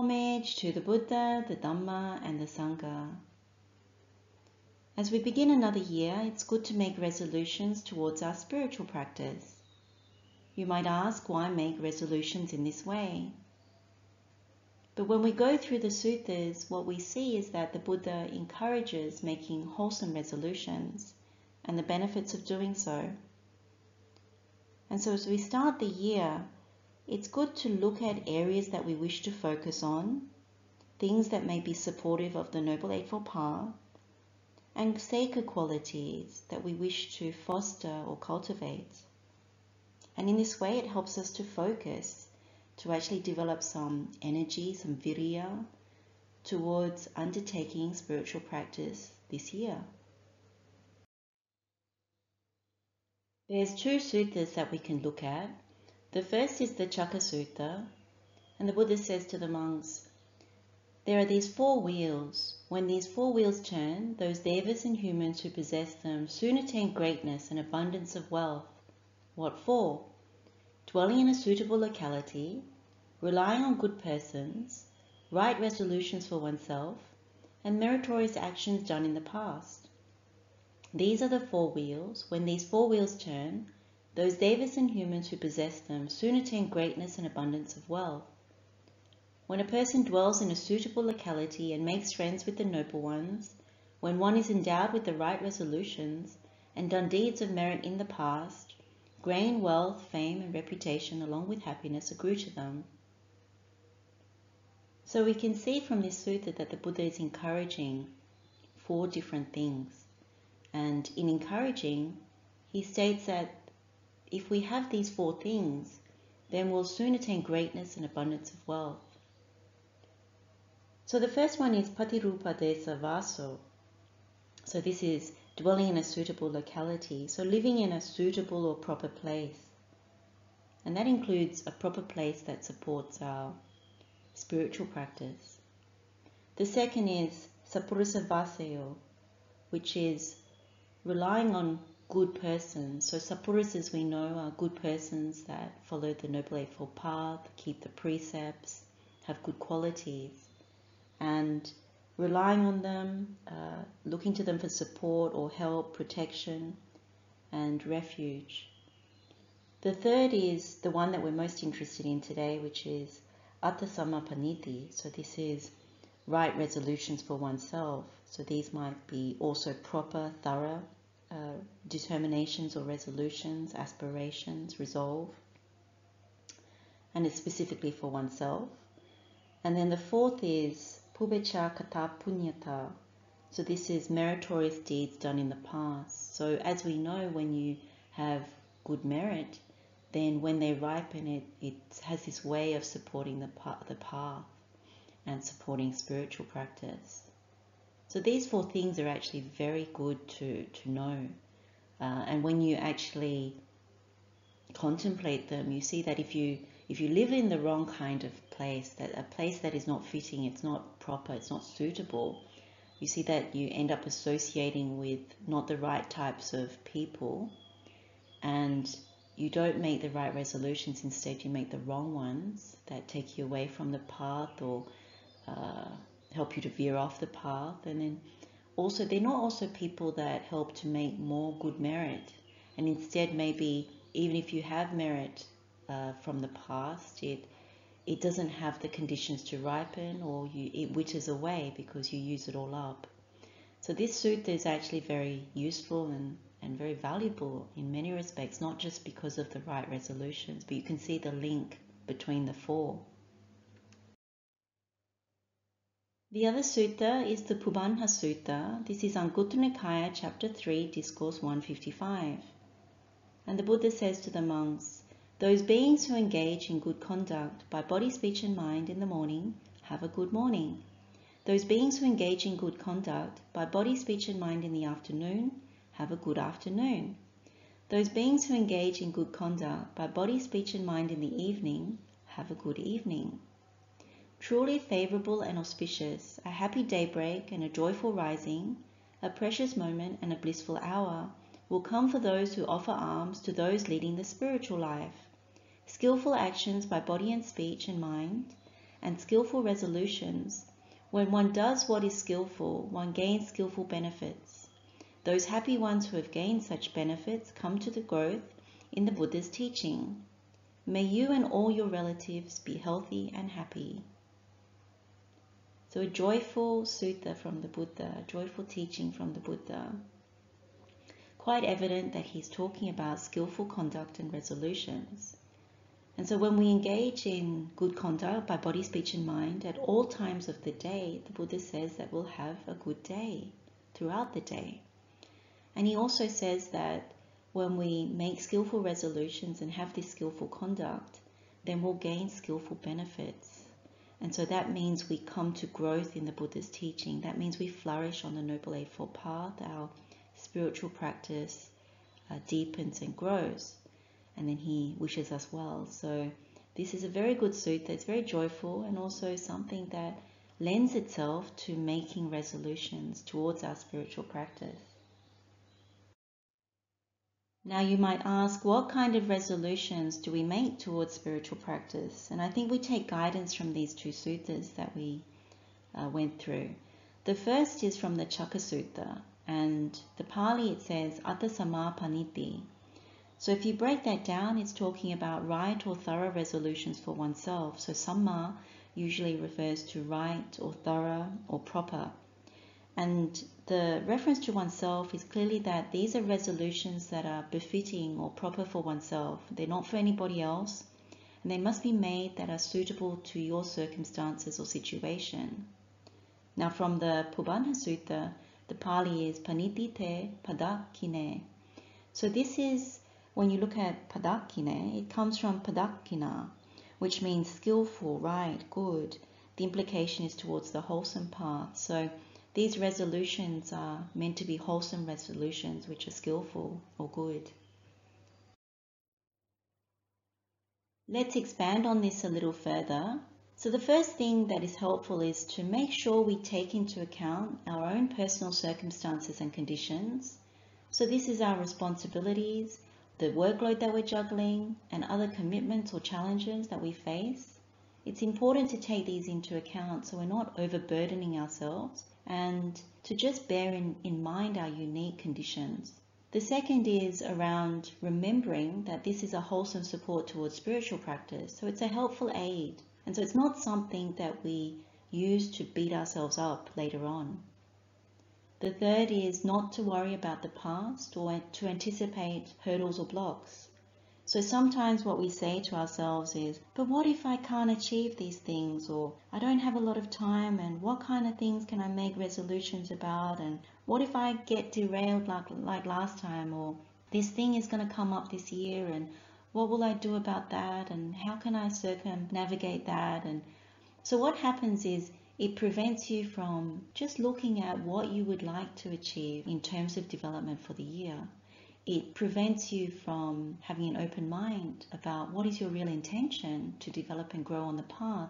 Homage to the Buddha, the Dhamma, and the Sangha. As we begin another year, it's good to make resolutions towards our spiritual practice. You might ask, why make resolutions in this way? But when we go through the suttas, what we see is that the Buddha encourages making wholesome resolutions and the benefits of doing so. And so as we start the year, it's good to look at areas that we wish to focus on, things that may be supportive of the Noble Eightfold Path, and sacred qualities that we wish to foster or cultivate. And in this way, it helps us to focus to actually develop some energy, some virya towards undertaking spiritual practice this year. There's two suttas that we can look at. The first is the Chakka Sutta, and the Buddha says to the monks, there are these four wheels. When these four wheels turn, those devas and humans who possess them soon attain greatness and abundance of wealth. What for? dwelling in a suitable locality, relying on good persons, right resolutions for oneself, and meritorious actions done in the past. These are the four wheels. When these four wheels turn, those devas and humans who possess them soon attain greatness and abundance of wealth. When a person dwells in a suitable locality and makes friends with the noble ones, when one is endowed with the right resolutions and done deeds of merit in the past, Grain, wealth, fame, and reputation, along with happiness, accrue to them. So we can see from this sutta that the Buddha is encouraging four different things. And in encouraging, he states that if we have these four things, then we'll soon attain greatness and abundance of wealth. So the first one is Patirupa Desa Vaso. So this is dwelling in a suitable locality, so living in a suitable or proper place. And that includes a proper place that supports our spiritual practice. The second is Sappurisa Vasayo, which is relying on good persons. So Sappurisas we know are good persons that follow the Noble Eightfold Path, keep the precepts, have good qualities. And relying on them, uh, looking to them for support or help, protection, and refuge. The third is the one that we're most interested in today, which is Attasammapaniti. So this is right resolutions for oneself. So these might be also proper, thorough determinations or resolutions, aspirations, resolve. And it's specifically for oneself. And then the fourth is Pubecha Kata Punyata. So this is meritorious deeds done in the past. So as we know, when you have good merit, then when they ripen, it, it has this way of supporting the the path and supporting spiritual practice. So these four things are actually very good to, to know. Uh, and when you actually contemplate them, you see that if you if you live in the wrong kind of place, that a place that is not fitting, it's not proper, it's not suitable, you see that you end up associating with not the right types of people and you don't make the right resolutions, instead you make the wrong ones that take you away from the path or uh, help you to veer off the path. And then also, they're not also people that help to make more good merit. And instead, maybe even if you have merit uh, from the past, it it doesn't have the conditions to ripen or you, it withers away because you use it all up. So this sutta is actually very useful and, and very valuable in many respects, not just because of the right resolutions, but you can see the link between the four. The other sutta is the Pubbanha Sutta. This is Anguttara Nikaya, chapter 3, discourse 155. And the Buddha says to the monks, those beings who engage in good conduct by body, speech, and mind in the morning have a good morning. Those beings who engage in good conduct by body, speech, and mind in the afternoon have a good afternoon. Those beings who engage in good conduct by body, speech, and mind in the evening have a good evening. Truly favourable and auspicious, a happy daybreak and a joyful rising, a precious moment and a blissful hour will come for those who offer alms to those leading the spiritual life skillful actions by body and speech and mind, and skillful resolutions. When one does what is skillful, one gains skillful benefits. Those happy ones who have gained such benefits come to the growth in the Buddha's teaching. May you and all your relatives be healthy and happy. So, a joyful sutta from the Buddha, a joyful teaching from the Buddha. Quite evident that he's talking about skillful conduct and resolutions. And so, when we engage in good conduct by body, speech, and mind at all times of the day, the Buddha says that we'll have a good day throughout the day. And he also says that when we make skillful resolutions and have this skillful conduct, then we'll gain skillful benefits. And so that means we come to growth in the Buddha's teaching. That means we flourish on the Noble Eightfold Path. Our spiritual practice uh, deepens and grows. And then he wishes us well. So this is a very good sutta. It's very joyful and also something that lends itself to making resolutions towards our spiritual practice. Now, you might ask, what kind of resolutions do we make towards spiritual practice? And I think we take guidance from these two suttas that we uh, went through. The first is from the Chakka Sutta, and the Pali it says, Atta Paniti. So if you break that down, it's talking about right or thorough resolutions for oneself. So Samma usually refers to right or thorough or proper. And the reference to oneself is clearly that these are resolutions that are befitting or proper for oneself. They're not for anybody else, and they must be made that are suitable to your circumstances or situation. Now, from the Pubbanha Sutta, the Pali is Panitite Padakine. So, this is when you look at Padakine, it comes from Padakina, which means skillful, right, good. The implication is towards the wholesome path. So, these resolutions are meant to be wholesome resolutions which are skillful or good. Let's expand on this a little further. So the first thing that is helpful is to make sure we take into account our own personal circumstances and conditions. So this is our responsibilities, the workload that we're juggling, and other commitments or challenges that we face. It's important to take these into account so we're not overburdening ourselves and to just bear in, in mind our unique conditions. The second is around remembering that this is a wholesome support towards spiritual practice. So it's a helpful aid. And so it's not something that we use to beat ourselves up later on. The third is not to worry about the past or to anticipate hurdles or blocks. So sometimes what we say to ourselves is, but what if I can't achieve these things? Or I don't have a lot of time and what kind of things can I make resolutions about? And what if I get derailed like, like last time? Or this thing is going to come up this year and what will I do about that? And how can I circumnavigate that? And so what happens is it prevents you from just looking at what you would like to achieve in terms of development for the year it prevents you from having an open mind about what is your real intention to develop and grow on the path.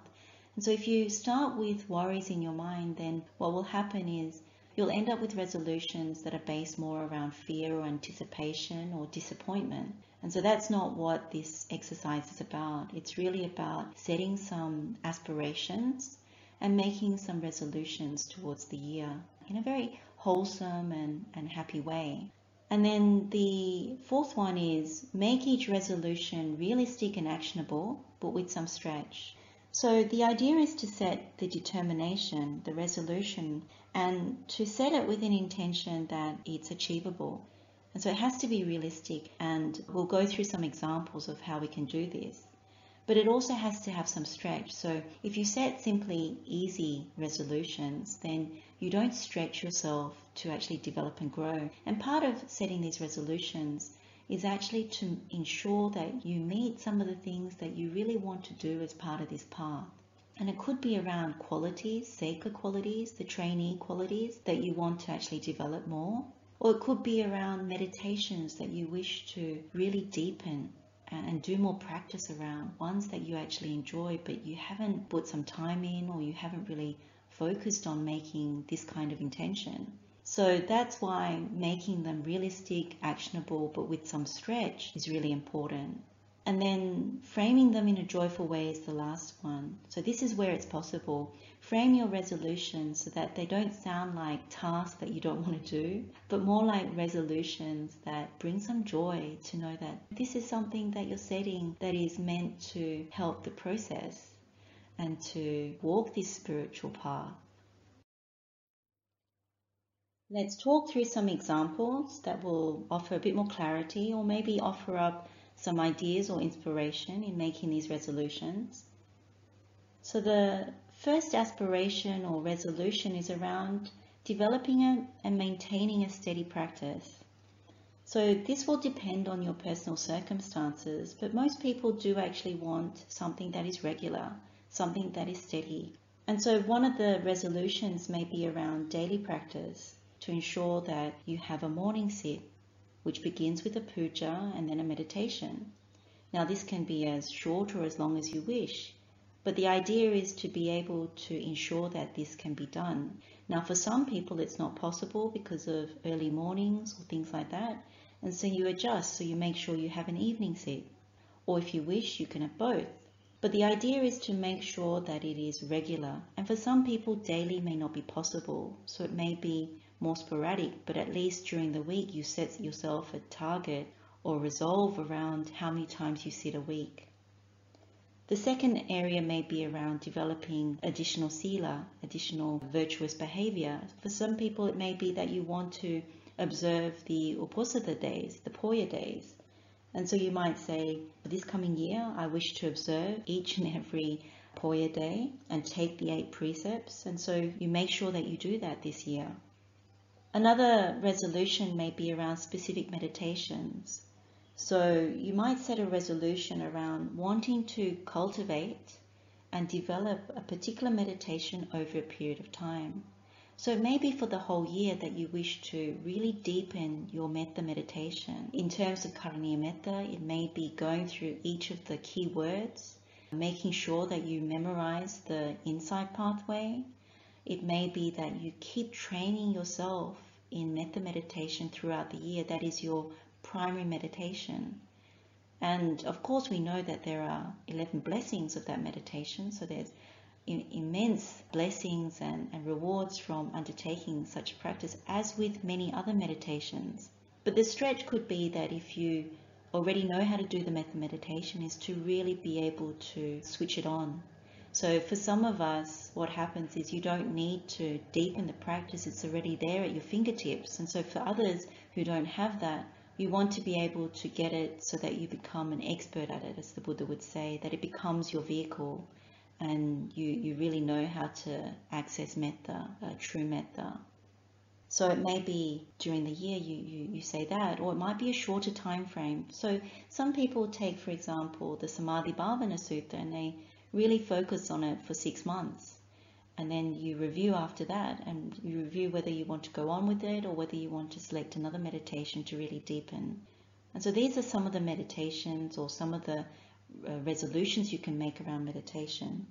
And so if you start with worries in your mind, then what will happen is you'll end up with resolutions that are based more around fear or anticipation or disappointment. And so that's not what this exercise is about. It's really about setting some aspirations and making some resolutions towards the year in a very wholesome and, and happy way. And then the fourth one is make each resolution realistic and actionable, but with some stretch. So the idea is to set the determination, the resolution, and to set it with an intention that it's achievable. And so it has to be realistic, and we'll go through some examples of how we can do this. But it also has to have some stretch. So if you set simply easy resolutions, then you don't stretch yourself to actually develop and grow. And part of setting these resolutions is actually to ensure that you meet some of the things that you really want to do as part of this path. And it could be around qualities, sacred qualities, the trainee qualities that you want to actually develop more. Or it could be around meditations that you wish to really deepen and do more practice around ones that you actually enjoy but you haven't put some time in or you haven't really focused on making this kind of intention. So that's why making them realistic, actionable, but with some stretch is really important. And then framing them in a joyful way is the last one. So this is where it's possible. Frame your resolutions so that they don't sound like tasks that you don't want to do, but more like resolutions that bring some joy to know that this is something that you're setting that is meant to help the process and to walk this spiritual path. Let's talk through some examples that will offer a bit more clarity or maybe offer up some ideas or inspiration in making these resolutions. So the first aspiration or resolution is around developing and maintaining a steady practice. So this will depend on your personal circumstances, but most people do actually want something that is regular, something that is steady. And so one of the resolutions may be around daily practice to ensure that you have a morning sit which begins with a puja and then a meditation. Now this can be as short or as long as you wish, but the idea is to be able to ensure that this can be done. Now for some people it's not possible because of early mornings or things like that, and so you adjust so you make sure you have an evening sit. Or if you wish, you can have both. But the idea is to make sure that it is regular, and for some people daily may not be possible, so it may be more sporadic, but at least during the week you set yourself a target or resolve around how many times you sit a week. The second area may be around developing additional sila, additional virtuous behavior. For some people, it may be that you want to observe the uposatha days, the poya days. And so you might say, this coming year, I wish to observe each and every poya day and take the eight precepts. And so you make sure that you do that this year. Another resolution may be around specific meditations. So you might set a resolution around wanting to cultivate and develop a particular meditation over a period of time. So it may be for the whole year that you wish to really deepen your metta meditation. In terms of Karaniya metta, it may be going through each of the key words, making sure that you memorize the insight pathway, it may be that you keep training yourself in metta meditation throughout the year. That is your primary meditation. And of course, we know that there are 11 blessings of that meditation. So there's immense blessings and, and rewards from undertaking such practice, as with many other meditations. But the stretch could be that if you already know how to do the metta meditation, is to really be able to switch it on so for some of us, what happens is you don't need to deepen the practice, it's already there at your fingertips. And so for others who don't have that, you want to be able to get it so that you become an expert at it, as the Buddha would say, that it becomes your vehicle and you, you really know how to access metta, uh, true metta. So it may be during the year you, you, you say that, or it might be a shorter time frame. So some people take, for example, the Samadhi Bhavana Sutta and they really focus on it for six months and then you review after that and you review whether you want to go on with it or whether you want to select another meditation to really deepen. And so these are some of the meditations or some of the uh, resolutions you can make around meditation.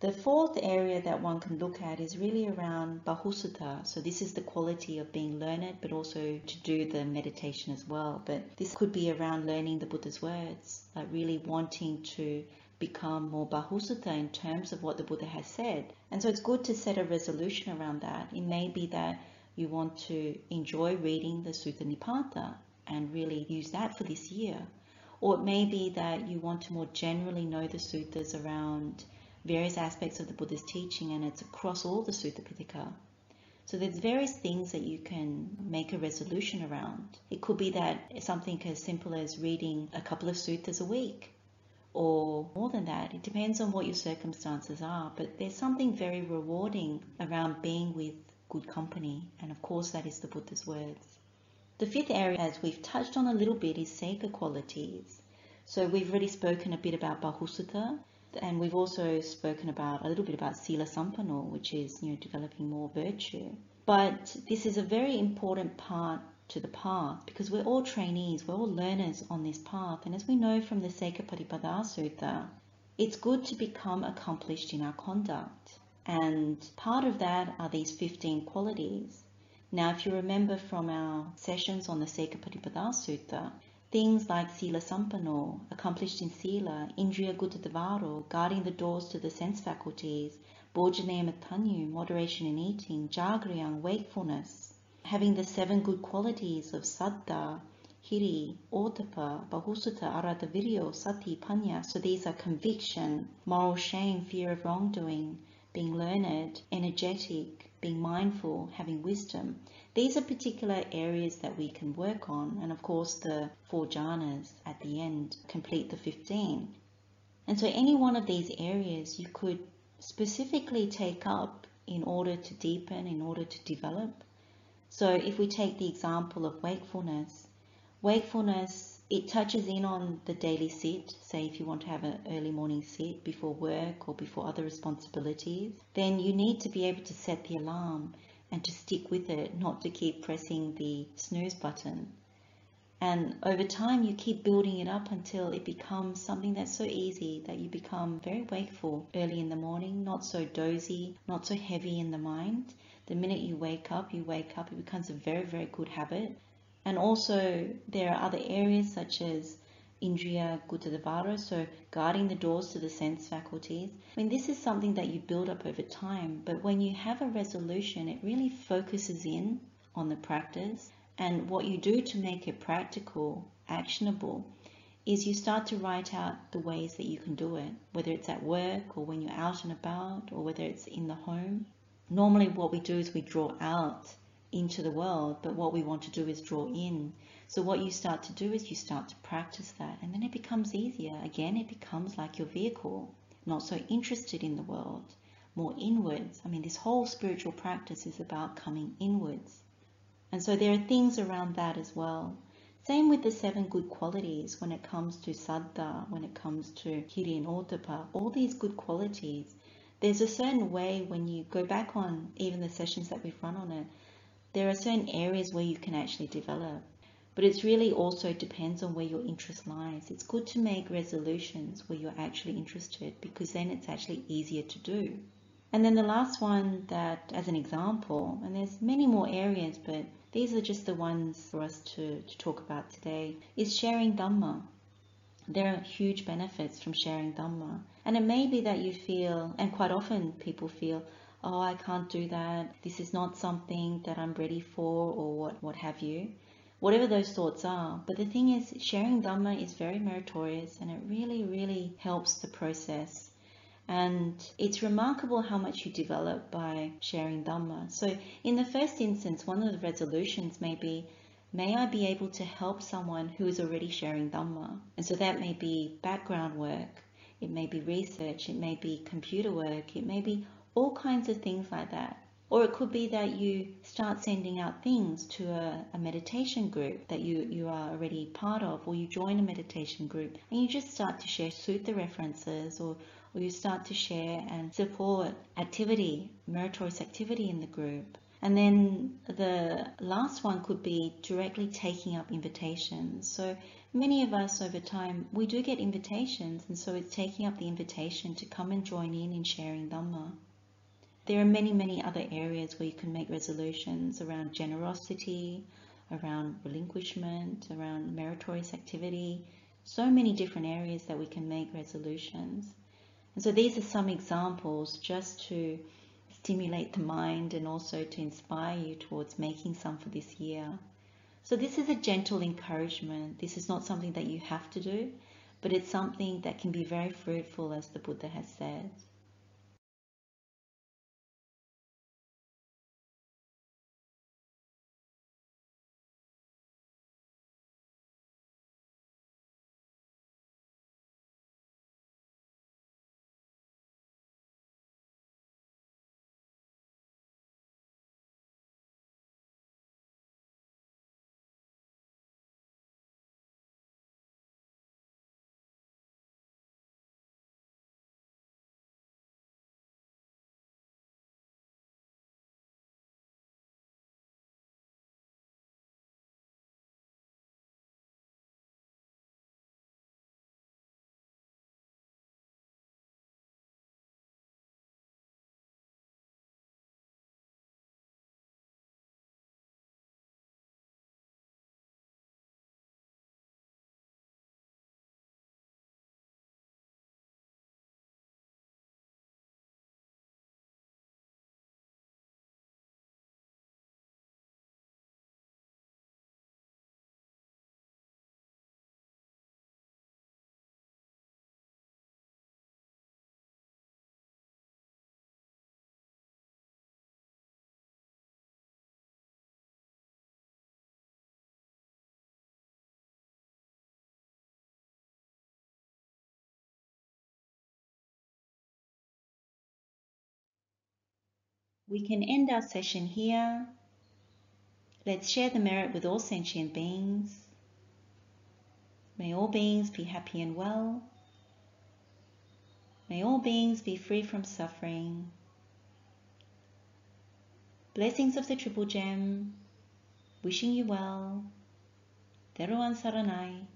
The fourth area that one can look at is really around Bahusutta. So this is the quality of being learned, but also to do the meditation as well. But this could be around learning the Buddha's words, like really wanting to become more bahusutta in terms of what the Buddha has said. And so it's good to set a resolution around that. It may be that you want to enjoy reading the Sutta Nipata and really use that for this year. Or it may be that you want to more generally know the suttas around various aspects of the Buddha's teaching and it's across all the Sutta Pitaka. So there's various things that you can make a resolution around. It could be that something as simple as reading a couple of suttas a week or more than that. It depends on what your circumstances are, but there's something very rewarding around being with good company, and of course, that is the Buddha's words. The fifth area, as we've touched on a little bit, is Seka qualities. So we've already spoken a bit about Bahusutta, and we've also spoken about a little bit about Sila Sampanno, which is you know developing more virtue. But this is a very important part to the path because we're all trainees, we're all learners on this path. And as we know from the Sekapatipada Sutta, it's good to become accomplished in our conduct. And part of that are these 15 qualities. Now, if you remember from our sessions on the Sekapatipada Sutta, things like Sila Sampanno, accomplished in Sila, Indriya Guttadvaro, guarding the doors to the sense faculties, Bhojanaya Matanyu, moderation in eating, Jagryang, wakefulness, having the seven good qualities of Saddha, Hiri, Ottappa, Bahusutta, Arata Viryo, Sati, Panya. So these are conviction, moral shame, fear of wrongdoing, being learned, energetic, being mindful, having wisdom. These are particular areas that we can work on, and of course, the four jhanas at the end complete the 15. And so, any one of these areas you could specifically take up in order to deepen, in order to develop. So, if we take the example of wakefulness, wakefulness it touches in on the daily sit. Say, if you want to have an early morning sit before work or before other responsibilities, then you need to be able to set the alarm and to stick with it, not to keep pressing the snooze button. And over time, you keep building it up until it becomes something that's so easy that you become very wakeful early in the morning, not so dozy, not so heavy in the mind. The minute you wake up, you wake up, it becomes a very, very good habit. And also, there are other areas such as Indriya Guttadvara, so guarding the doors to the sense faculties. I mean, this is something that you build up over time, but when you have a resolution, it really focuses in on the practice. And what you do to make it practical, actionable, is you start to write out the ways that you can do it, whether it's at work or when you're out and about or whether it's in the home. Normally, what we do is we draw out into the world, but what we want to do is draw in. So what you start to do is you start to practice that, and then it becomes easier. Again, it becomes like your vehicle, not so interested in the world, more inwards. I mean, this whole spiritual practice is about coming inwards. And so there are things around that as well. Same with the seven good qualities when it comes to saddha, when it comes to hiri and ottappa, all these good qualities. There's a certain way when you go back on even the sessions that we've run on it, there are certain areas where you can actually develop. But it's really also depends on where your interest lies. It's good to make resolutions where you're actually interested because then it's actually easier to do. And then the last one that, as an example, and there's many more areas, but these are just the ones for us to, to talk about today, is sharing Dhamma. There are huge benefits from sharing Dhamma. And it may be that you feel, and quite often people feel, oh, I can't do that, this is not something that I'm ready for, or what, what have you. Whatever those thoughts are. But the thing is, sharing Dhamma is very meritorious and it really, really helps the process. And it's remarkable how much you develop by sharing Dhamma. So, in the first instance, one of the resolutions may be may I be able to help someone who is already sharing Dhamma? And so that may be background work, it may be research, it may be computer work, it may be all kinds of things like that. Or it could be that you start sending out things to a, a, meditation group that you, you are already part of, or you join a meditation group and you just start to share sutta references or, or you start to share and support activity, meritorious activity in the group. And then the last one could be directly taking up invitations. So many of us over time, we do get invitations, and so it's taking up the invitation to come and join in in sharing Dhamma. There are many, many other areas where you can make resolutions around generosity, around relinquishment, around meritorious activity, so many different areas that we can make resolutions. And so these are some examples just to stimulate the mind and also to inspire you towards making some for this year. So this is a gentle encouragement. This is not something that you have to do, but it's something that can be very fruitful as the Buddha has said. We can end our session here. Let's share the merit with all sentient beings. May all beings be happy and well. May all beings be free from suffering. Blessings of the Triple Gem, wishing you well. Theruwan Saranai.